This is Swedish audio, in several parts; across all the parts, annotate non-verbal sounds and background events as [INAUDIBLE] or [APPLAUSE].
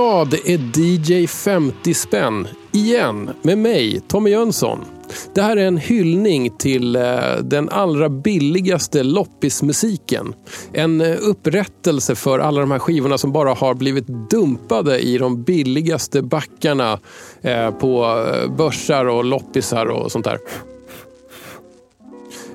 Ja, det är DJ 50 spänn. Igen, med mig, Tommy Jönsson. Det här är en hyllning till eh, den allra billigaste loppismusiken. En eh, upprättelse för alla de här skivorna som bara har blivit dumpade i de billigaste backarna eh, på eh, börsar och loppisar och sånt där.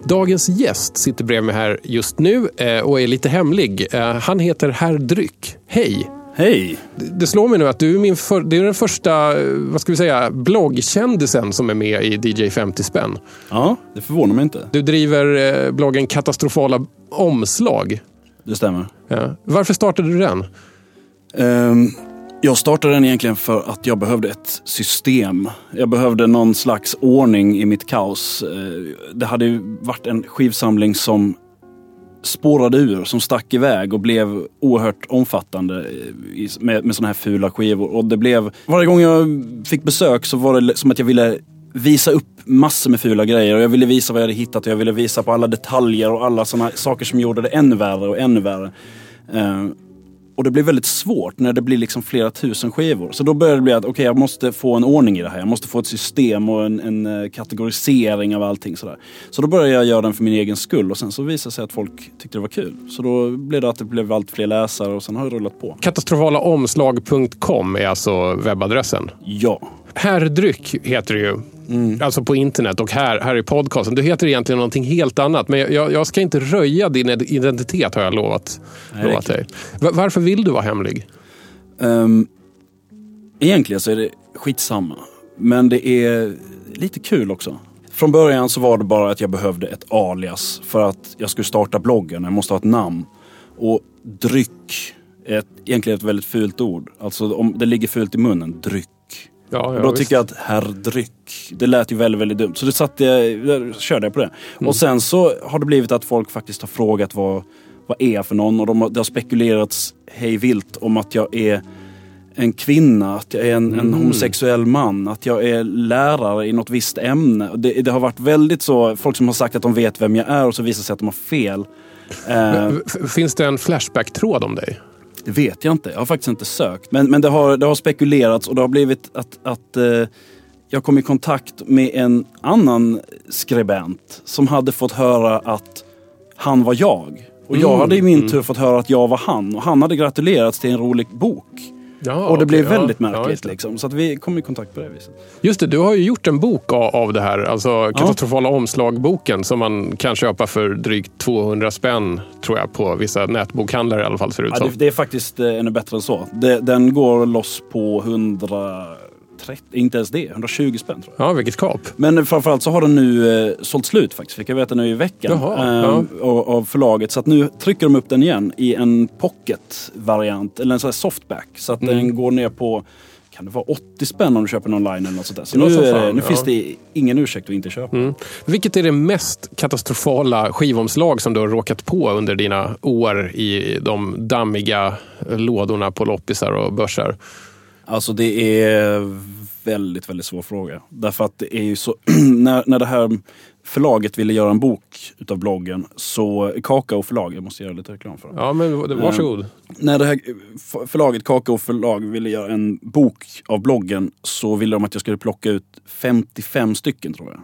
Dagens gäst sitter bredvid mig här just nu eh, och är lite hemlig. Eh, han heter Herr Dryck. Hej! Hej! Det slår mig nu att du är, min för, det är den första vad ska vi säga, bloggkändisen som är med i DJ 50 spänn. Ja, det förvånar mig inte. Du driver eh, bloggen Katastrofala omslag. Det stämmer. Ja. Varför startade du den? Um, jag startade den egentligen för att jag behövde ett system. Jag behövde någon slags ordning i mitt kaos. Eh, det hade ju varit en skivsamling som spårade ur, som stack iväg och blev oerhört omfattande eh, med, med sådana här fula skivor. Och det blev, varje gång jag fick besök så var det som att jag ville visa upp massor med fula grejer och jag ville visa vad jag hade hittat och jag ville visa på alla detaljer och alla sådana saker som gjorde det ännu värre och ännu värre. Uh, och det blir väldigt svårt när det blir liksom flera tusen skivor. Så då började det bli att okej, okay, jag måste få en ordning i det här. Jag måste få ett system och en, en eh, kategorisering av allting sådär. Så då började jag göra den för min egen skull och sen så visade det sig att folk tyckte det var kul. Så då blev det att det blev allt fler läsare och sen har det rullat på. Katastrofalaomslag.com är alltså webbadressen? Ja. Herrdryck heter det ju. Mm. Alltså på internet och här, här i podcasten. Du heter egentligen någonting helt annat. Men jag, jag ska inte röja din identitet har jag lovat, Nej, lovat dig. Varför vill du vara hemlig? Um, egentligen så är det skitsamma. Men det är lite kul också. Från början så var det bara att jag behövde ett alias för att jag skulle starta bloggen. Jag måste ha ett namn. Och dryck är ett, egentligen ett väldigt fult ord. Alltså om det ligger fult i munnen, dryck. Ja, ja, då tycker jag att herrdryck, det lät ju väldigt, väldigt dumt. Så det satte jag, körde jag på det. Mm. Och sen så har det blivit att folk faktiskt har frågat vad, vad är jag för någon? Och de, det har spekulerats hej vilt om att jag är en kvinna, att jag är en, mm. en, homosexuell man, att jag är lärare i något visst ämne. Det, det, har varit väldigt så, folk som har sagt att de vet vem jag är och så visar det sig att de har fel. Eh, Finns det en Flashback-tråd om dig? Det vet jag inte. Jag har faktiskt inte sökt. Men, men det, har, det har spekulerats och det har blivit att, att eh, jag kom i kontakt med en annan skribent som hade fått höra att han var jag. Och jag mm, hade i min mm. tur fått höra att jag var han. Och han hade gratulerats till en rolig bok. Ja, och det okay, blev väldigt ja, märkligt. Ja, liksom. Så att vi kom i kontakt på det viset. Just det, du har ju gjort en bok av det här. Alltså katastrofala omslagboken som man kan köpa för drygt 200 spänn tror jag på vissa nätbokhandlare i alla fall ser ut som. Det, det, är faktiskt eh, ännu bättre än så. Det, den går loss på 100 130, inte ens det, 120 spänn tror jag. Ja, vilket kap. Men framförallt så har den nu eh, sålt slut faktiskt, fick jag veta nu i veckan. Jaha, eh, ja. av, förlaget. Så att nu trycker de upp den igen i en pocket-variant, eller en sån här softback. Så att mm. den går ner på kan det vara 80 spänn om du köper den online eller något sånt där. Så nu, så fan, nu ja. finns det ingen ursäkt att inte köpa. Mm. Vilket är det mest katastrofala skivomslag som du har råkat på under dina år i de dammiga lådorna på loppisar och börsar? Alltså det är väldigt, väldigt svår fråga. Därför att det är ju så, [CLEARS THROAT] när, när det här förlaget ville göra en bok utav bloggen, så Kakao förlag, jag måste göra lite reklam för det. Ja, men varsågod. Eh, när det här förlaget, Kakao förlag, ville göra en bok av bloggen så ville de att jag skulle plocka ut 55 stycken tror jag.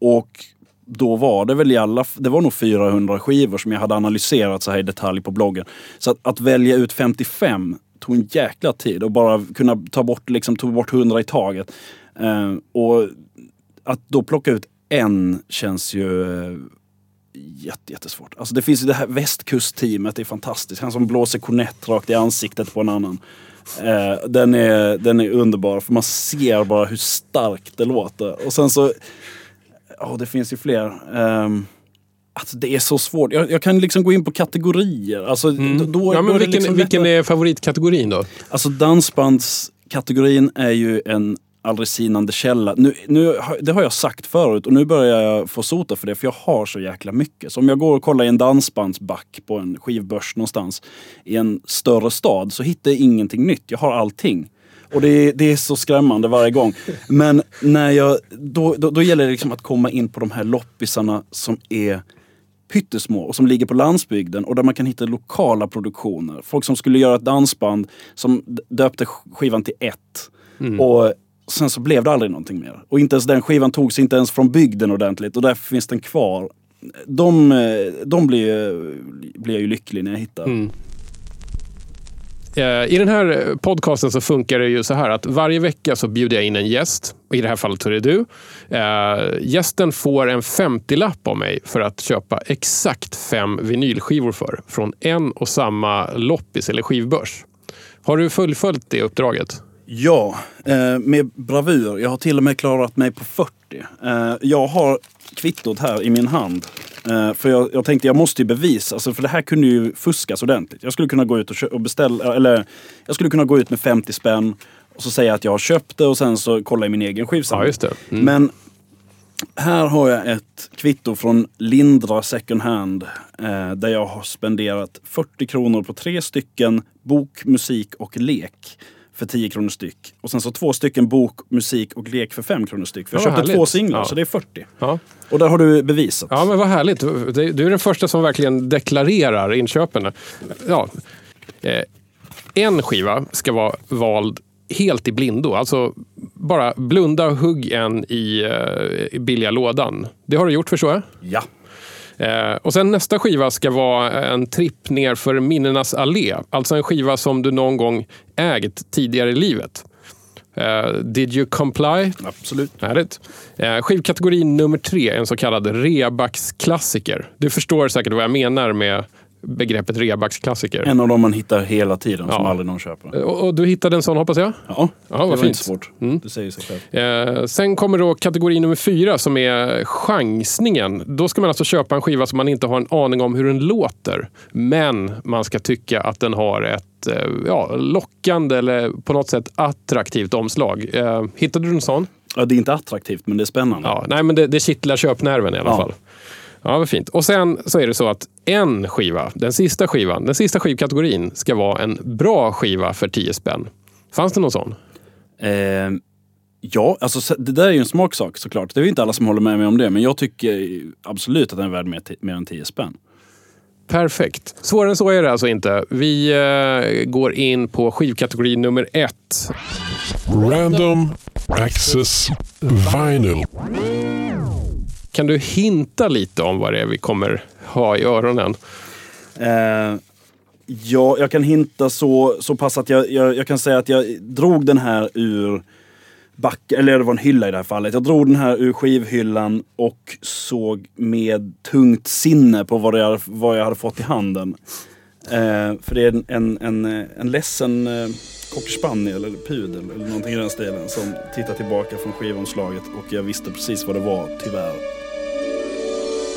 Och då var det väl i alla, det var nog 400 skivor som jag hade analyserat så här i detalj på bloggen. Så att, att välja ut 55 tog en jäkla tid och bara kunna ta bort, liksom, tog bort 100 i taget. Eh, och att då plocka ut en känns ju eh, jätte, jättesvårt. Alltså det finns ju det här västkustteamet, det är fantastiskt. Han som blåser kornett rakt i ansiktet på en annan. Eh, den, är, den är underbar för man ser bara hur starkt det låter. Och sen så, ja oh, det finns ju fler. Um, Alltså det är så svårt. Jag, jag, kan liksom gå in på kategorier. Alltså, mm. då, ja, men vilken, liksom vilken är favoritkategorin då? Alltså dansbandskategorin är ju en aldrig sinande källa. Nu, nu, det har jag sagt förut och nu börjar jag få sota för det för jag har så jäkla mycket. Så om jag går och kollar i en dansbandsback på en skivbörs någonstans i en större stad så hittar jag ingenting nytt. Jag har allting. Och det är, det är så skrämmande varje gång. Men när jag, då, då, då gäller det liksom att komma in på de här loppisarna som är pyttesmå och som ligger på landsbygden och där man kan hitta lokala produktioner. Folk som skulle göra ett dansband som döpte skivan till ett. Mm. Och sen så blev det aldrig någonting mer. Och inte ens den skivan togs inte ens från bygden ordentligt och därför finns den kvar. De, eh, de blir, blir jag ju lycklig när jag hittar. Mm. Eh, I den här podcasten så funkar det ju så här att varje vecka så bjuder jag in en gäst. I det här fallet så är det du. Eh, gästen får en 50-lapp av mig för att köpa exakt fem vinylskivor för. Från en och samma loppis eller skivbörs. Har du fullföljt det uppdraget? Ja, eh, med bravur. Jag har till och med klarat mig på 40. Jag har kvittot här i min hand. Eh, för jag, jag tänkte jag måste ju bevisa, alltså, för det här kunde ju fuskas ordentligt. Jag skulle kunna gå ut och, och beställa, eller jag skulle kunna gå ut med 50 spänn och så säga att jag har köpt det och sen så kolla i min egen skivsamling. Ja, mm. Men här har jag ett kvitto från Lindra second hand eh, där jag har spenderat 40 kronor på tre stycken bok, musik och lek för 10 kronor styck. Och sen så två stycken bok, musik och lek för 5 kronor styck. För jag köpte härligt. två singlar, ja. så det är 40. Ja. Och där har du bevisat. Ja, men vad härligt. Du är den första som verkligen deklarerar inköpen. Ja. Eh, en skiva ska vara vald helt i blindo. Alltså bara blunda och hugg en i, eh, i billiga lådan. Det har du gjort förstår jag? Ja. Eh, och sen nästa skiva ska vara en tripp ner för minnenas allé. Alltså en skiva som du någon gång ägt tidigare i livet. Uh, did you comply? Absolut. Härligt. Uh, skivkategori nummer tre, en så kallad rebacksklassiker. Du förstår säkert vad jag menar med begreppet rebacksklassiker. En av dem man hittar hela tiden, ja. som aldrig någon köper. Och, och, du hittade en sån hoppas jag? Ja, ja det var fint. inte svårt. Mm. Det säger sig själv. Eh, sen kommer då kategori nummer fyra som är chansningen. Då ska man alltså köpa en skiva som man inte har en aning om hur den låter. Men man ska tycka att den har ett eh, ja, lockande eller på något sätt attraktivt omslag. Eh, hittade du en sån? Ja, det är inte attraktivt men det är spännande. Ja, nej, men det, det kittlar köpnerven i alla ja. fall. Ja, vad fint. Och sen så är det så att en skiva, den sista skivan, den sista skivkategorin ska vara en bra skiva för 10 spänn. Fanns det någon sån? Eh, ja, alltså det där är ju en smaksak såklart. Det är ju inte alla som håller med mig om det, men jag tycker absolut att den är värd mer, mer än 10 spänn. Perfekt. Svårare än så är det alltså inte. Vi eh, går in på skivkategori nummer ett. Random Access Vinyl. Kan du hinta lite om vad det är vi kommer ha i öronen? Eh, ja, jag kan hinta så, så pass att jag, jag, jag, kan säga att jag drog den här ur back, eller det var en hylla i det här fallet. Jag drog den här ur skivhyllan och såg med tungt sinne på vad jag, vad jag hade fått i handen. Eh, för det är en, en, en, en ledsen eh, cockerspaniel eller pudel eller någonting i den stilen som tittar tillbaka från skivomslaget och jag visste precis vad det var, tyvärr.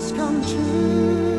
dreams come true.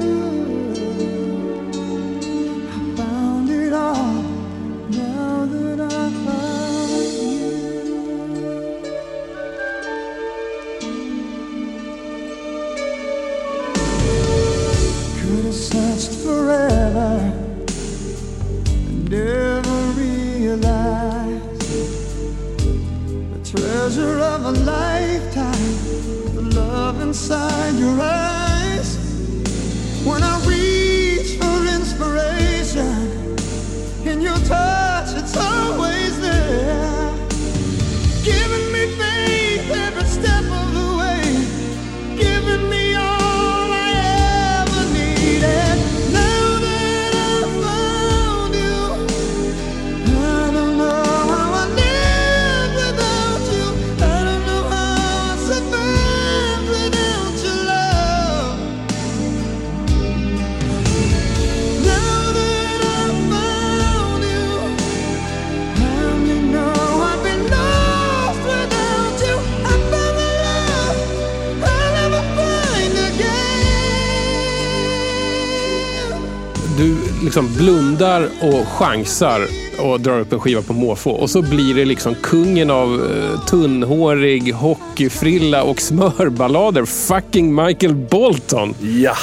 Liksom blundar och chansar och drar upp en skiva på måfå. Och så blir det liksom kungen av uh, tunnhårig hockeyfrilla och smörballader. Fucking Michael Bolton! Ja,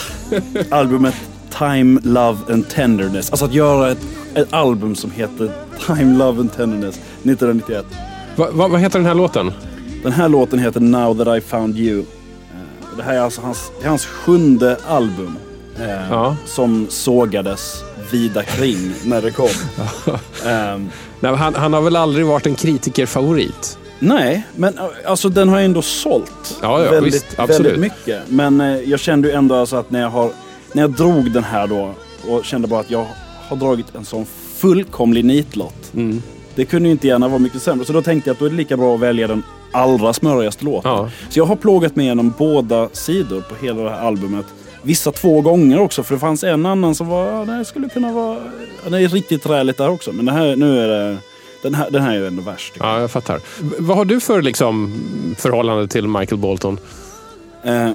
albumet Time, Love and Tenderness. Alltså att göra ett, ett album som heter Time, Love and Tenderness 1991. Va, va, vad heter den här låten? Den här låten heter Now That I Found You. Eh, det här är alltså hans, hans sjunde album. Eh, ja. Som sågades vida kring när det kom. um, [LAUGHS] Nej, han, han, har väl aldrig varit en kritikerfavorit? Nej, men alltså den har ändå sålt ja, ja, väldigt, visst, väldigt mycket. Men eh, jag kände ju ändå alltså att när jag, har, när jag drog den här då och kände bara att jag har dragit en sån fullkomlig nitlott. Mm. Det kunde ju inte gärna vara mycket sämre. Så då tänkte jag att då är det lika bra att välja den allra smörigaste låten. Ja. Så jag har plågat mig igenom båda sidor på hela det här albumet. Vissa två gånger också, för det fanns en annan som var, ja, det skulle kunna vara, det är riktigt träligt där också. Men det här, nu är det, den här, den här är ju ändå värst. Ja, jag fattar. Vad har du för liksom, förhållande till Michael Bolton? Eh,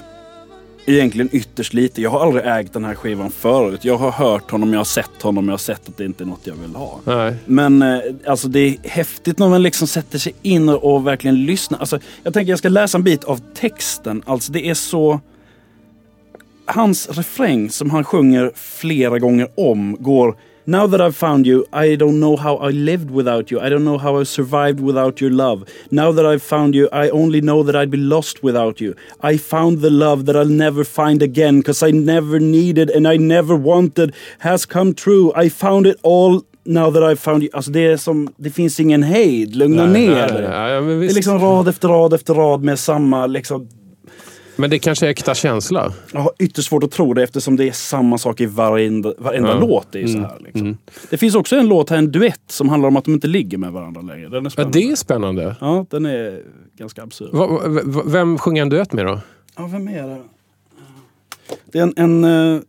egentligen ytterst lite. Jag har aldrig ägt den här skivan förut. Jag har hört honom, jag har sett honom, jag har sett att det inte är något jag vill ha. Nej. Men eh, alltså det är häftigt när man liksom sätter sig in och verkligen lyssnar. Alltså, jag tänker jag ska läsa en bit av texten. Alltså det är så... Hans refräng som han sjunger flera gånger om går Now that I've found you, I don't know how I lived without you. I don't know how I survived without your love. Now that I've found you, I only know that I'd be lost without you. I found the love that I'll never find again, cause I never needed and I never wanted has come true. I found it all Now that I've found you. Alltså det är som, det finns ingen hejd. Lugna nej, ner dig. Ja, det är liksom rad efter rad efter rad med samma liksom men det kanske är äkta känsla? Jag har ytterst svårt att tro det eftersom det är samma sak i varenda, varenda ja. låt. Är så mm. här, liksom. mm. Det finns också en låt, här, en duett, som handlar om att de inte ligger med varandra längre. Den är spännande. Ja, det är spännande. Ja, den är ganska absurd. Va, va, vem sjunger en duett med då? Ja, vem är det? Det är en... en uh,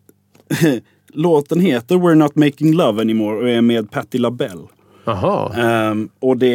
[LAUGHS] låten heter We're Not Making Love Anymore och är med Patti LaBelle. Aha. Um, och det,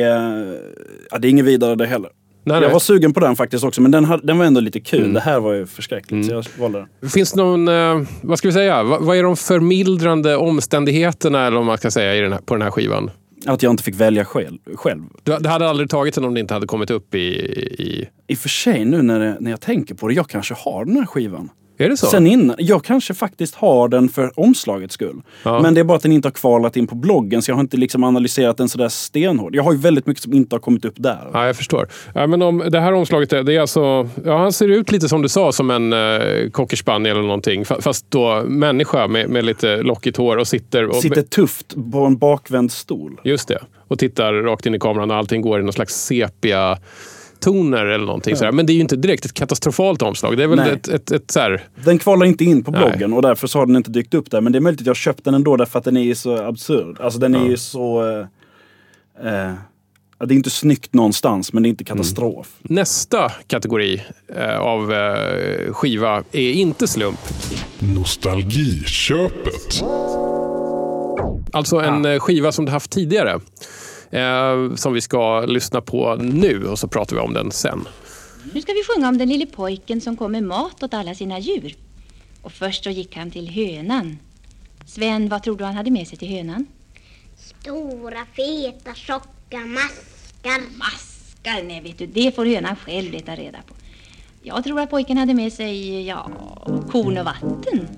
ja, det är inget vidare det heller. Nej, jag nej. var sugen på den faktiskt också, men den, den var ändå lite kul. Mm. Det här var ju förskräckligt, mm. så jag valde den. Finns det någon, eh, vad ska vi säga, vad, vad, är de förmildrande omständigheterna eller vad man ska säga, i den här, på den här skivan? Att jag inte fick välja själv. själv. Du, det hade aldrig tagit den om det inte hade kommit upp i... I, I och för sig, nu när, det, när jag tänker på det, jag kanske har den här skivan. Är det så? Sen innan, jag kanske faktiskt har den för omslagets skull. Ja. Men det är bara att den inte har kvalat in på bloggen så jag har inte liksom analyserat den sådär stenhårt. Jag har ju väldigt mycket som inte har kommit upp där. Ja, jag förstår. Ja, men om det här omslaget, det är alltså... Ja, han ser ut lite som du sa, som en eh, cockerspaniel eller någonting. Fast då människa med, med lite lockigt hår och sitter... Och, sitter tufft på en bakvänd stol. Just det. Och tittar rakt in i kameran och allting går i någon slags sepia toner eller någonting. Ja. Sådär. Men det är ju inte direkt ett katastrofalt omslag. Det är väl ett, ett, ett, ett Den kvalar inte in på bloggen Nej. och därför så har den inte dykt upp där. Men det är möjligt att jag köpt den ändå därför att den är så absurd. Alltså den är ju så... Eh, eh, det är inte snyggt någonstans, men det är inte katastrof. Mm. Nästa kategori eh, av eh, skiva är inte slump. Nostalgiköpet. Alltså en ah. skiva som du haft tidigare eh, som vi ska lyssna på nu och så pratar vi om den sen. Nu ska vi sjunga om den lille pojken som kom med mat åt alla sina djur. Och först så gick han till hönan. Sven, vad tror du han hade med sig till hönan? Stora, feta, tjocka maskar. Maskar? Nej, vet du, det får hönan själv leta reda på. Jag tror att pojken hade med sig, ja, korn och vatten.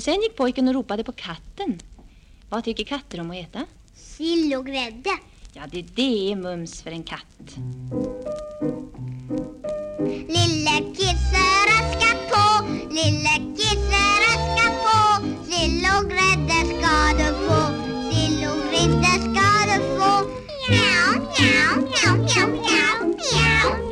Och sen gick pojken och ropade på katten. Vad tycker katter om att äta? Sill och grädde. Ja, det, det är mums för en katt. Lille kisse raska på, lille kisse raska på. Sill och grädde ska du få, sill och grädde ska du få. Mjau, mjau, mjau, mjau, mjau, mjau, mjau,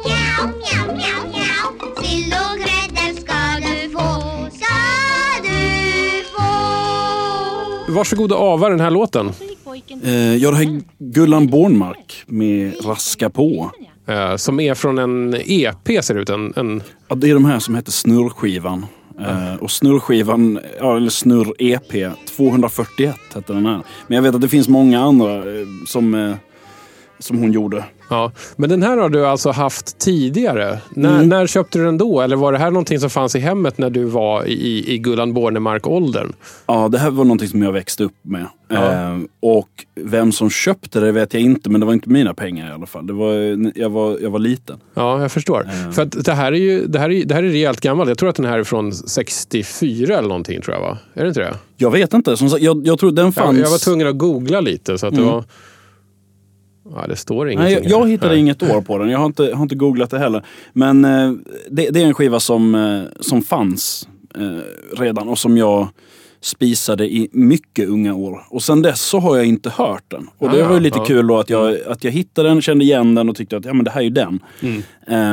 Varsågod och ava den här låten. Eh, ja, det här är Gullan Bornmark med Raska på. Eh, som är från en EP ser det ut. En, en, Ja, det är de här som heter Snurrskivan. Eh, och Snurrskivan, ja, eller Snurr-EP, 241 hette den här. Men jag vet att det finns många andra eh, som, eh, som hon gjorde. ja. Men den här har du alltså haft tidigare. När, Mm. när köpte du den då? Eller var det här någonting som fanns i hemmet när du var i, i Gullan Bornemark-åldern? Ja, det här var någonting som jag växte upp med. Ja. Eh, och vem som köpte det vet jag inte, men det var inte mina pengar i alla fall. Det var, jag, var, jag var liten. Ja, jag förstår. Ja. För att det här är ju det här är, det här är rejält gammalt. Jag tror att den här är från 64 eller någonting, tror jag va? Är det inte det? Jag vet inte. Som sagt, jag, jag tror den Jag, fanns... jag var tvungen att googla lite så att det Mm. var... Ja, det står ingenting. Nej, jag, jag hittade Nej. inget år på den. Jag har inte, har inte googlat det heller. Men eh, det, det är en skiva som, eh, som fanns eh, redan och som jag spisade i mycket unga år. Och sen dess så har jag inte hört den. Och det Ah, var ju lite ja. kul då att jag, att jag hittade den, kände igen den och tyckte att ja, men det här är ju den. Mm.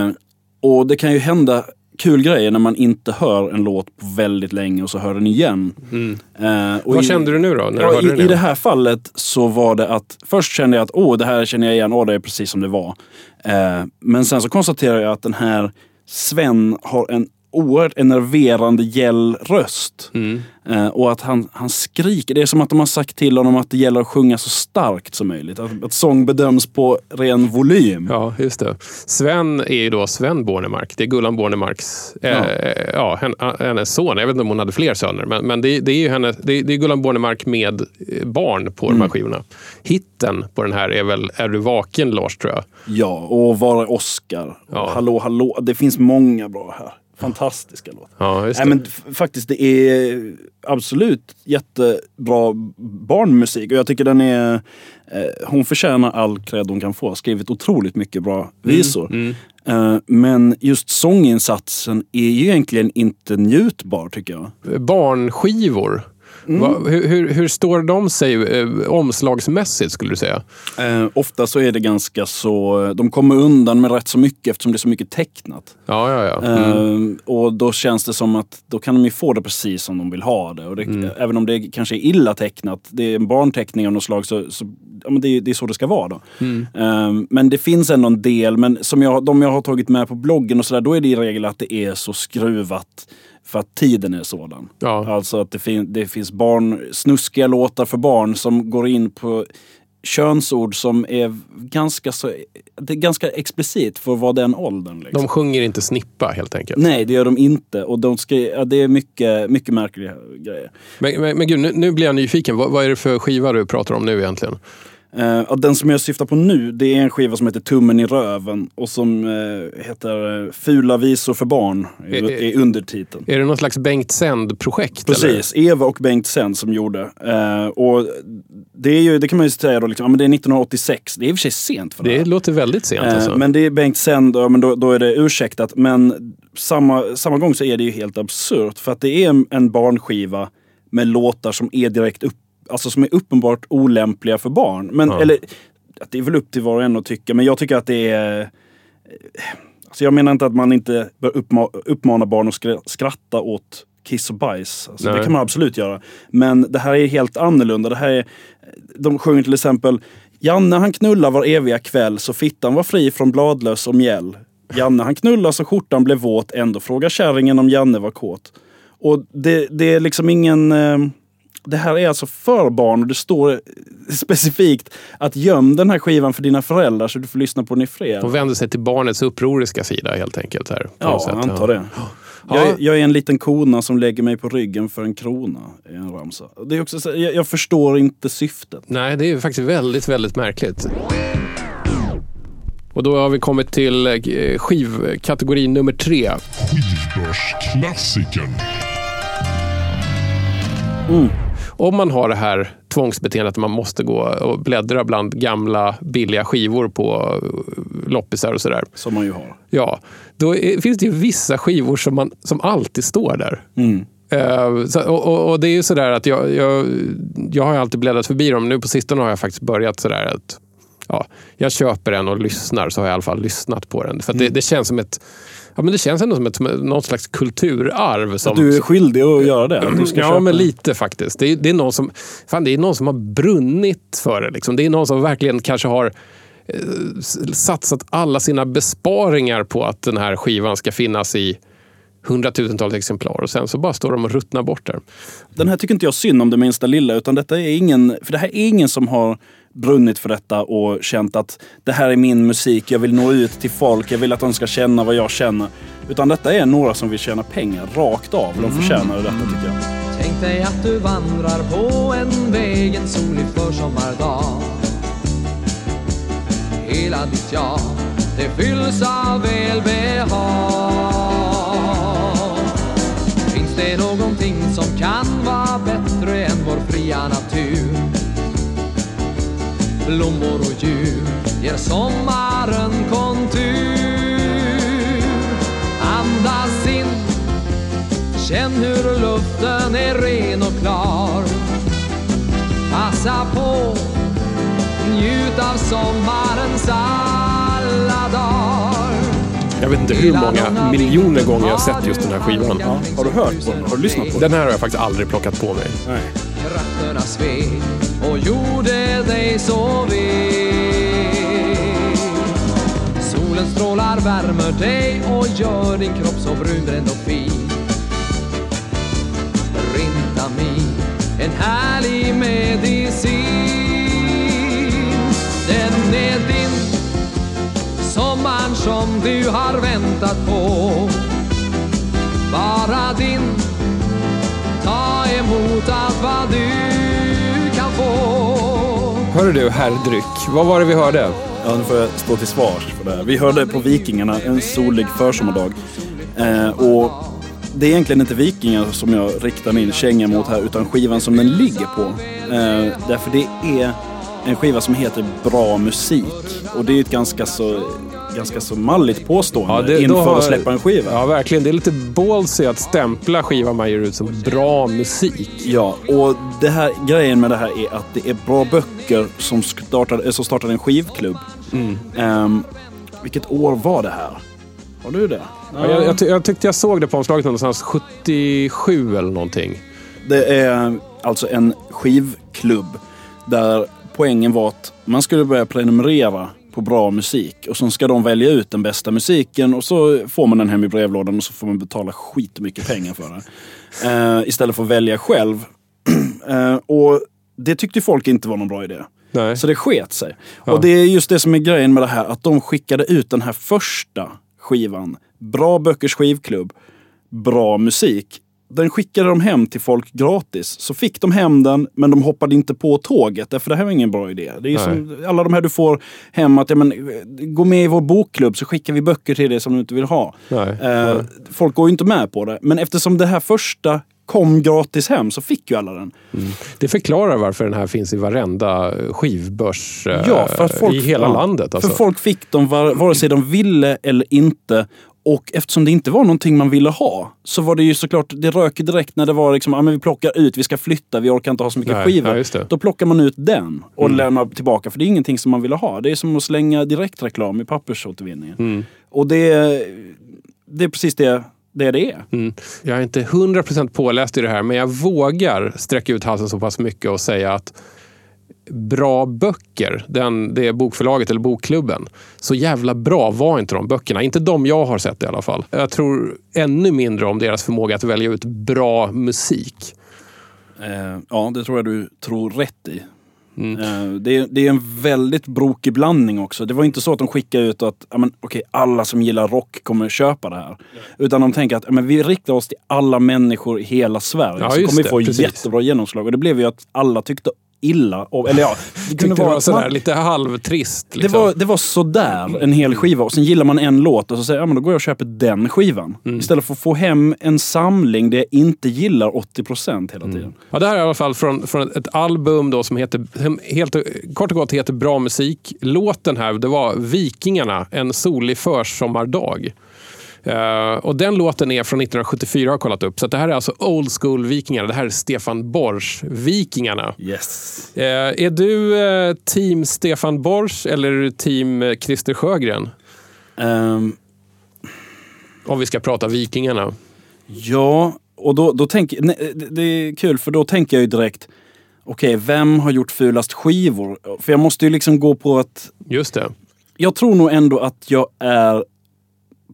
Eh, och det kan ju hända kul grejer när man inte hör en låt på väldigt länge och så hör den igen. Mm. Eh, Vad i- kände du nu då? När du Ja, hörde den i, I det här fallet så var det att först kände jag att åh, det här känner jag igen, åh, det är precis som det var. Eh, men sen så konstaterade jag att den här Sven har en oerhört enerverande gäll röst. Mm. Eh, och att han, han skriker. Det är som att de har sagt till honom att det gäller att sjunga så starkt som möjligt. Att, att sång bedöms på ren volym. Ja, just det. Sven är ju då Sven Bornemark. Det är Gullan Bornemarks eh, Ja. ja. hen- hennes son. Jag vet inte om hon hade fler söner. Men, men det, det är ju henne, det, det är Gullan Bornemark med eh, barn på Mm. de här skivorna. Hitten på den här är väl Är du vaken Lars, tror jag. Ja, och Var är Oscar? Ja. Hallå, hallå. Det finns många bra här. Fantastiska låtar. Ja, just Nej, det. men f- faktiskt, det är absolut jättebra barnmusik. Och jag tycker den är... Eh, hon förtjänar all cred hon kan få. Har skrivit otroligt mycket bra visor. Mm. Eh, men just sånginsatsen är ju egentligen inte njutbar tycker jag. Barnskivor. Mm. Va, hur, hur, står de sig eh, omslagsmässigt, skulle du säga? Eh, ofta så är det ganska så... De kommer undan med rätt så mycket eftersom det är så mycket tecknat. Ja, ja, ja. Mm. Eh, och då känns det som att då kan de ju få det precis som de vill ha det. Och det Mm. Även om det kanske är illa tecknat, det är en barnteckning av något slag, så, så ja, men det, är- det är så det ska vara. Då. Mm. Eh, men det finns ändå en del, men som jag, de jag har tagit med på bloggen och sådär, då är det i regel att det är så skruvat för att tiden är sådan. Ja. Alltså att det, fin det finns barn, snuskiga låtar för barn som går in på könsord som är ganska, så, det är ganska explicit för vara den åldern. Liksom. De sjunger inte snippa, helt enkelt. Nej, det gör de inte. Och de ska, ja, det är mycket, mycket märkliga grejer. Men, men, men gud, nu, nu blir jag nyfiken. Vad, vad är det för skiva du pratar om nu egentligen? Och den som jag syftar på nu, det är en skiva som heter Tummen i röven och som eh, heter eh, Fula visor för barn, i, eh. i undertiteln. Är det något slags Bengt Sänd-projekt? Precis, Eva och Bengt Sen som gjorde. Eh, och det, är ju, det kan man ju säga då, liksom, ja, men det är 1986. Det är i och för sig sent för det, Det här. låter väldigt sent. Alltså. Men det är Bengt Sen, då, men då, då är det ursäktat. Men samma, samma gång så är det ju helt absurt. För att det är en, en barnskiva med låtar som är direkt upp, alltså som är uppenbart olämpliga för barn. Men, Ja. eller, att det är väl upp till var och en att tycka, men jag tycker att det är... eh, Alltså jag menar inte att man inte bör uppma, uppmana barn att skra- skratta åt kiss och bajs. Alltså det kan man absolut göra. Men det här är helt annorlunda. Det här är, de sjunger till exempel Janne han knullar var eviga kväll så fittan var fri från bladlöss och mjäll. Janne han knullar så skjortan blev våt ändå frågar kärringen om Janne var kåt. Och det, det är liksom ingen... Det här är alltså för barn och det står specifikt att göm den här skivan för dina föräldrar så du får lyssna på den i fred. De vänder sig till barnets upproriska sida helt enkelt. Här, på Ja, något sätt. jag antar det. Ja. Jag, är- jag är en liten kona som lägger mig på ryggen för en krona. Är en ramsa. Det är också så, jag, jag förstår inte syftet. Nej, det är faktiskt väldigt, väldigt märkligt. Och då har vi kommit till eh, skivkategori nummer tre. Skivbörsklassikern. Om man har det här tvångsbeteendet att man måste gå och bläddra bland gamla billiga skivor på eh, loppisar och sådär. Som man ju har. Ja, då är, finns det ju vissa skivor som, man, som alltid står där. Mm. Eh, så, och, och, det är ju sådär att jag, jag, jag har alltid bläddrat förbi dem. Nu på sistone har jag faktiskt börjat sådär att ja, jag köper den och lyssnar så har jag i alla fall lyssnat på den. För att det, det känns som ett Ja, men det känns ändå som ett, något slags kulturarv. Som, du är skyldig att göra det? Ja, köpa. men lite faktiskt. Det är, det, är någon som, fan, det är någon som har brunnit för det. Liksom. Det är någon som verkligen kanske har eh, satsat alla sina besparingar på att den här skivan ska finnas i hundratusentals exemplar och sen så bara står de och ruttnar bort där. Den här tycker inte jag synd om det minsta lilla. Utan detta är ingen, för det här är ingen som har brunnit för detta och känt att det här är min musik, jag vill nå ut till folk, jag vill att de ska känna vad jag känner. Utan detta är några som vill tjäna pengar rakt av. De förtjänar detta tycker jag. Tänk dig att du vandrar på en väg en solig försommardag Hela ditt jag, det fylls av välbehag Finns det någonting som kan vara bättre än vår fria natur? Blommor och djur ger sommaren kontur. Andas in Känn hur luften är ren och klar. Passa på Njut av sommarens alla jag vet inte hur många miljoner gånger jag har sett just den här skivan. Ja. Har du hört på den? Har du lyssnat på den? Den här har jag faktiskt aldrig plockat på mig. Nej. Krafterna svek och gjorde dig så vek Solen strålar värmer dig och gör din kropp så brunbränd och fin Rentamin, en härlig medicin Den är din, sommaren som du har väntat på Bara din Ta emot allt vad du kan få Hörru du, herr Dryck. Vad var det vi hörde? Ja, nu får jag stå till svars för det här. Vi hörde på Vikingarna en solig försommardag. Eh, och det är egentligen inte Vikingar som jag riktar min känga mot här, utan skivan som den ligger på. Eh, därför det är en skiva som heter Bra musik. Och det är ett ganska så, ganska så malligt påstående då inför har- att släppa en skiva. Ja, verkligen. Det är lite ballsy att stämpla skivan man ger ut som bra musik. Ja, och det här, grejen med det här är att det är bra böcker som startade, eh, som startade en skivklubb. Ehm, vilket år var det här? Har du det? Ja, jag, jag, ty- jag tyckte jag såg det på omslaget någonstans 77 eller någonting. Det är alltså en skivklubb där poängen var att man skulle börja prenumerera på bra musik och så ska de välja ut den bästa musiken och så får man den hem i brevlådan och så får man betala skitmycket pengar för det. Eh, istället för att välja själv. [CLEARS THROAT] Eh, och det tyckte folk inte var någon bra idé. Nej. Så det sket sig. Ja. Och det är just det som är grejen med det här, att de skickade ut den här första skivan. Bra böckers skivklubb, bra musik. Den skickade de hem till folk gratis. Så fick de hem den, men de hoppade inte på tåget. Därför det här var ingen bra idé. Det är som alla de här du får hem, att ja, men, gå med i vår bokklubb så skickar vi böcker till dig som du inte vill ha. Nej. Eh, folk går ju inte med på det. Men eftersom det här första kom gratis hem så fick ju alla den. Det förklarar varför den här finns i varenda skivbörs eh, Ja, för att folk, i hela ja, landet. Alltså. För folk fick dem var, vare sig de ville eller inte. Och eftersom det inte var någonting man ville ha så var det ju såklart, det rök direkt när det var liksom, ah, men vi plockar ut, vi ska flytta, vi orkar inte ha så mycket Nej, skivor. ja, det. Då plockar man ut den och lämnar tillbaka för det är ingenting som man ville ha. Det är som att slänga direktreklam i pappersåtervinningen. Mm. Och det, det är precis det det, det är. Mm. Jag är inte 100% påläst i det här, men jag vågar sträcka ut halsen så pass mycket och säga att bra böcker, den, det bokförlaget eller bokklubben, så jävla bra var inte de böckerna. Inte de jag har sett i alla fall. Jag tror ännu mindre om deras förmåga att välja ut bra musik. Eh, ja, det tror jag du tror rätt i. Mm. Eh, det, är, det är en väldigt brokig blandning också. Det var inte så att de skickade ut att ja, men, okej, alla som gillar rock kommer köpa det här. Utan de tänker att ja, men, vi riktar oss till alla människor i hela Sverige. Ja, så kommer vi det, få precis. jättebra genomslag. Och det blev ju att alla tyckte illa eller ja, det Tyckte det vara sådär man- lite halvtrist. det, Liksom. var, det var sådär en hel skiva och sen gillar man en låt och så säger jag, ja, men då går jag och köper den skivan. Mm. Istället för att få hem en samling där jag inte gillar 80% hela tiden. Ja, det här är i alla fall från, från ett, album då som heter, helt, kort och gott heter Bra musik. Låten här, det var Vikingarna, en solig försommardag. Eh, och den låten är från 1974 har jag kollat upp. Så det här är alltså old school Vikingarna. Det här är Stefan Borsch Vikingarna. Yes. Eh, är du eh, team Stefan Borsch eller är du team Christer Sjögren? Ehm, Om vi ska prata Vikingarna. Ja, och då, då tänker det- det är kul för då tänker jag ju direkt okej, vem har gjort fulast skivor? För jag måste ju liksom gå på att Just det. jag tror nog ändå att jag är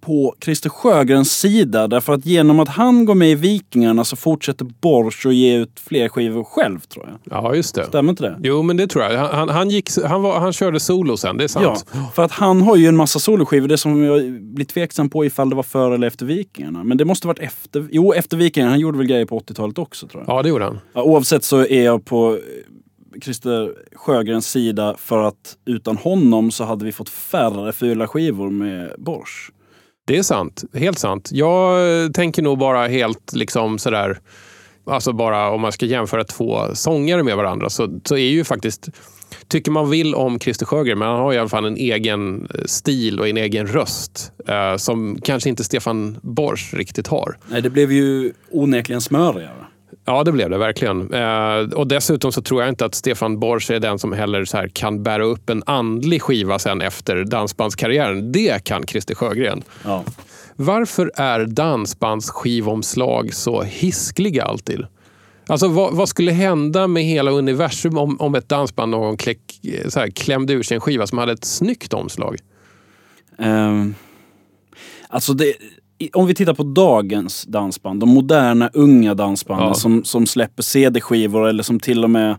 på Christer Sjögrens sida. Därför att genom att han går med i Vikingarna så fortsätter Borsch att ge ut fler skivor själv tror jag. Ja, just det. Stämmer inte det? Jo, men det tror jag. Han, han, gick, han, var, han körde solo sen, det är sant. Ja, för att han har ju en massa soloskivor. Det som jag blir tveksam på ifall det var före eller efter Vikingarna. Men det måste varit efter. Jo, efter Vikingarna. Han gjorde väl grejer på 80-talet också tror jag. Ja, det gjorde han. Ja, oavsett så är jag på eh, Christer Sjögrens sida för att utan honom så hade vi fått färre fula skivor med Borsch. Det är sant. Helt sant. Jag eh, tänker nog bara helt liksom sådär... Alltså bara om man ska jämföra två sångare med varandra så, så är ju faktiskt... Tycker man vill om Christer Sjögren, men han har i alla fall en egen eh, stil och en egen röst eh, som kanske inte Stefan Borsch riktigt har. Nej, det blev ju onekligen smörigare. Ja, det blev det verkligen. Eh, och dessutom så tror jag inte att Stefan Borsch är den som heller så här kan bära upp en andlig skiva sen efter dansbandskarriären. Det kan Christer Sjögren. Ja. Varför är dansbandsskivomslag så hiskliga alltid? Alltså vad, vad skulle hända med hela universum om, om ett dansband någon kläck, så här, klämde ur sig en skiva som hade ett snyggt omslag? Ehm, alltså det, om vi tittar på dagens dansband, de moderna unga dansbanden Ja. som, som släpper CD-skivor eller som till och med,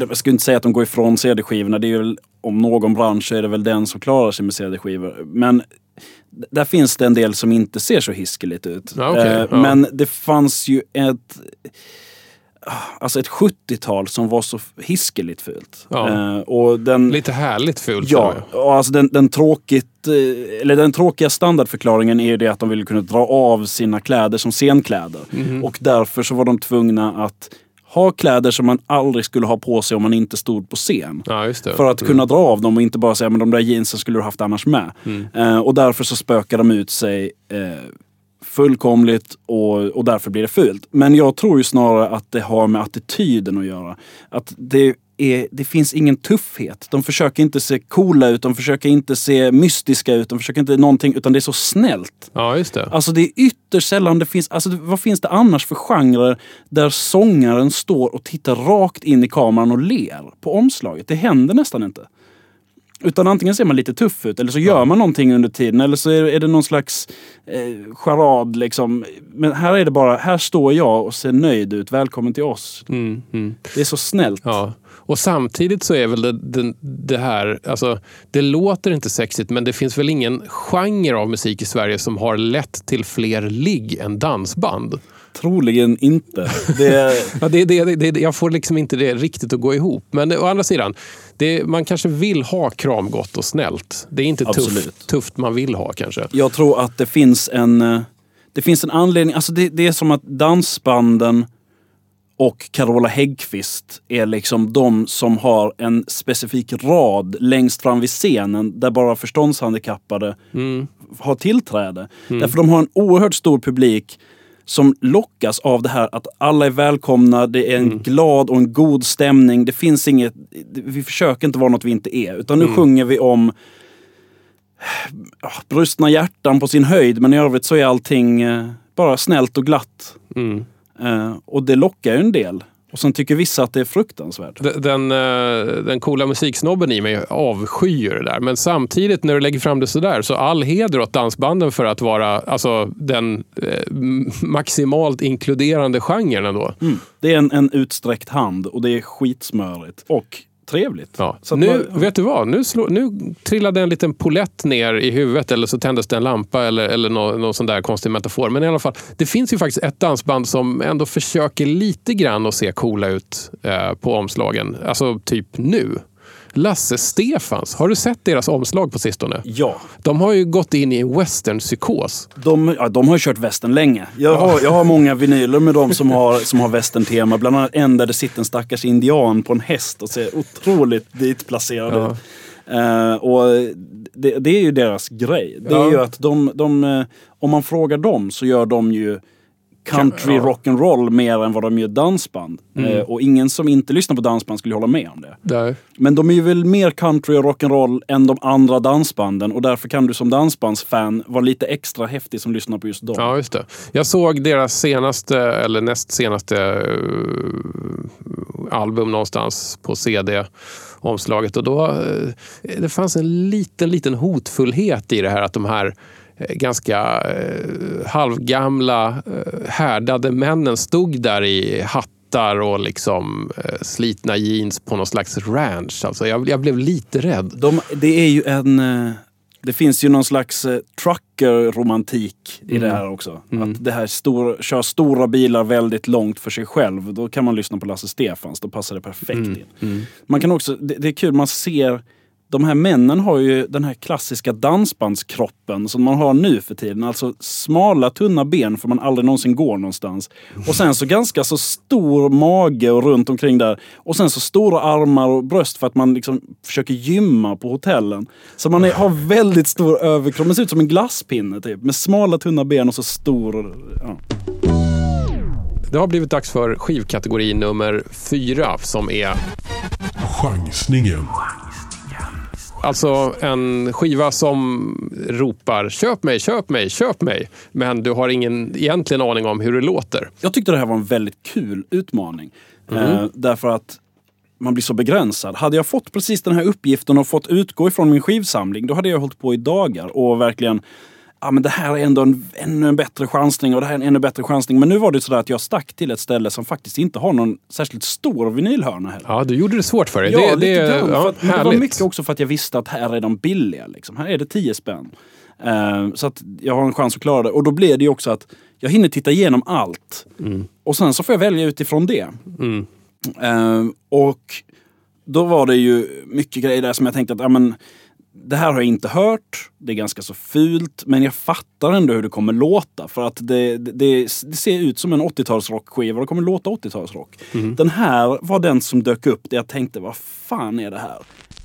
jag skulle inte säga att de går ifrån CD-skivorna, det är väl, om någon bransch så är det väl den som klarar sig med CD-skivor. Men där finns det en del som inte ser så hiskeligt ut. Ja, okej, Eh. Men det fanns ju ett Alltså ett 70-tal som var så hiskeligt fult. Ja. Eh, och den, Lite härligt fult. Ja, och alltså den, den, tråkigt, eh, eller den tråkiga standardförklaringen är ju det att de ville kunna dra av sina kläder som scenkläder. Mhm. Och därför så var de tvungna att ha kläder som man aldrig skulle ha på sig om man inte stod på scen. Ja. För att kunna dra av dem och inte bara säga men de där jeansen skulle du haft annars med. Mm. Eh, och därför så spökar de ut sig eh, fullkomligt och, och därför blir det fult. Men jag tror ju snarare att det har med attityden att göra. Att det, är, det finns ingen tuffhet. De försöker inte se coola ut, de försöker inte se mystiska ut, de försöker inte någonting, utan det är så snällt. Ja, just det. Alltså det är ytterst sällan det finns, alltså vad finns det annars för genrer där sångaren står och tittar rakt in i kameran och ler på omslaget? Det händer nästan inte. Utan antingen ser man lite tuff ut eller så gör man någonting under tiden eller så är, det någon slags eh, charad liksom. Men här är det bara, här står jag och ser nöjd ut, välkommen till oss. Mm, mm. Det är så snällt. Ja. Och samtidigt så är väl det, det, det här, alltså, det låter inte sexigt men det finns väl ingen genre av musik i Sverige som har lett till fler ligg än dansband. Troligen inte. Det, [LAUGHS] Ja, det, det, det, jag får liksom inte det riktigt att gå ihop. Men å andra sidan, man kanske vill ha kramgott och snällt. Det är inte Absolut. tufft, tufft man vill ha kanske. Jag tror att det finns en, eh, det finns en anledning. Alltså det, är som att dansbanden och Carola Häggkvist är liksom de som har en specifik rad längst fram vid scenen där bara förståndshandikappade har tillträde. Därför de har en oerhört stor publik som lockas av det här att alla är välkomna, det är en glad och en god stämning. Det finns inget, vi försöker inte vara något vi inte är. Utan nu sjunger vi om ja, brustna hjärtan på sin höjd men i övrigt så är allting eh, bara snällt och glatt. Mm. Eh, och det lockar ju en del. Och sen tycker vissa att det är fruktansvärt. Den, den, eh, den coola musiksnobben i mig avskyr det där. Men samtidigt när du lägger fram det sådär så all heder åt dansbanden för att vara alltså, den eh, maximalt inkluderande genren ändå. Mm. Det är en, en utsträckt hand och det är skitsmörigt. Och trevligt. Ja. Nu, man- vet du vad? Nu, slå, nu trillade en liten polett ner i huvudet eller så tändes det en lampa eller, eller någon, någon sån där konstig metafor. Men i alla fall, det finns ju faktiskt ett dansband som ändå försöker lite grann att se coola ut eh, på omslagen. Alltså typ nu. Lasse Stefans, har du sett deras omslag på sistone? Ja, De har ju gått in i en westernpsykos. de, ja, de har ju kört västern länge. Jag har, jag har många vinyler med dem som har, som har västern-tema. Bland annat en där det sitter en stackars indian på en häst och ser otroligt ditplacerad Ja. ut. Eh, och det, det är ju deras grej. Det är Ja. ju att de, de, eh, om man frågar dem så gör de ju country Ja. rock'n'roll mer än vad de gör dansband. Mm. Eh, och ingen som inte lyssnar på dansband skulle hålla med om det. Där. Men de är ju väl mer country och rock'n'roll än de andra dansbanden och därför kan du som dansbandsfan vara lite extra häftig som lyssnar på just dem. Ja, just det. Jag såg deras senaste, eller näst senaste eh, album någonstans på CD-omslaget. Och då, eh, det fanns en liten, liten hotfullhet i det här att de här ganska eh, halvgamla eh, härdade männen stod där i hattar och liksom eh, slitna jeans på någon slags ranch. Alltså jag, jag blev lite rädd. De, det är ju en... eh, Det finns ju någon slags eh, trucker-romantik i det här också. Att det här stor, kör stora bilar väldigt långt för sig själv. Då kan man lyssna på Lasse Stefans, då passar det perfekt in. Man kan också, det, det är kul, man ser de här männen har ju den här klassiska dansbandskroppen som man har nu för tiden. Alltså smala tunna ben för man aldrig någonsin går någonstans. Och sen så ganska så stor mage och runt omkring där. Och sen så stora armar och bröst för att man liksom försöker gymma på hotellen. Så man är, har väldigt stor överkropp. Man ser ut som en glasspinne typ. Med smala tunna ben och så stor... Ja. Det har blivit dags för skivkategori nummer fyra som är Chansningen. Alltså en skiva som ropar köp mig, köp mig, köp mig. Men du har ingen egentligen aning om hur det låter. Jag tyckte det här var en väldigt kul utmaning. Eh, därför att man blir så begränsad. Hade jag fått precis den här uppgiften och fått utgå ifrån min skivsamling, då hade jag hållit på i dagar och verkligen Ja, men det här är ändå en ännu en bättre chansning och det här är en ännu bättre chansning. Men nu var det sådär att jag stack till ett ställe som faktiskt inte har någon särskilt stor vinylhörna heller. Ja, du gjorde det svårt för dig. Ja, det, lite det, grann. ja, att, men det var mycket också för att jag visste att här är de billiga. Liksom. Här är det 10 spänn. Eh, så att jag har en chans att klara det. Och då blir det ju också att jag hinner titta igenom allt. Och sen så får jag välja utifrån det. Mm. Eh, och då var det ju mycket grejer där som jag tänkte att ja, men, det här har jag inte hört. Det är ganska så fult. Men jag fattar ändå hur det kommer låta. För att det, det, det ser ut som en 80-talsrockskiva. Det kommer låta 80-talsrock. Den här var den som dök upp där jag tänkte, vad fan är det här?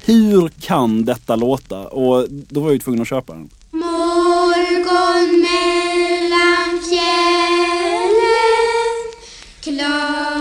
Hur kan detta låta? Och då var jag ju tvungen att köpa den. Morgon mellan fjällen Klara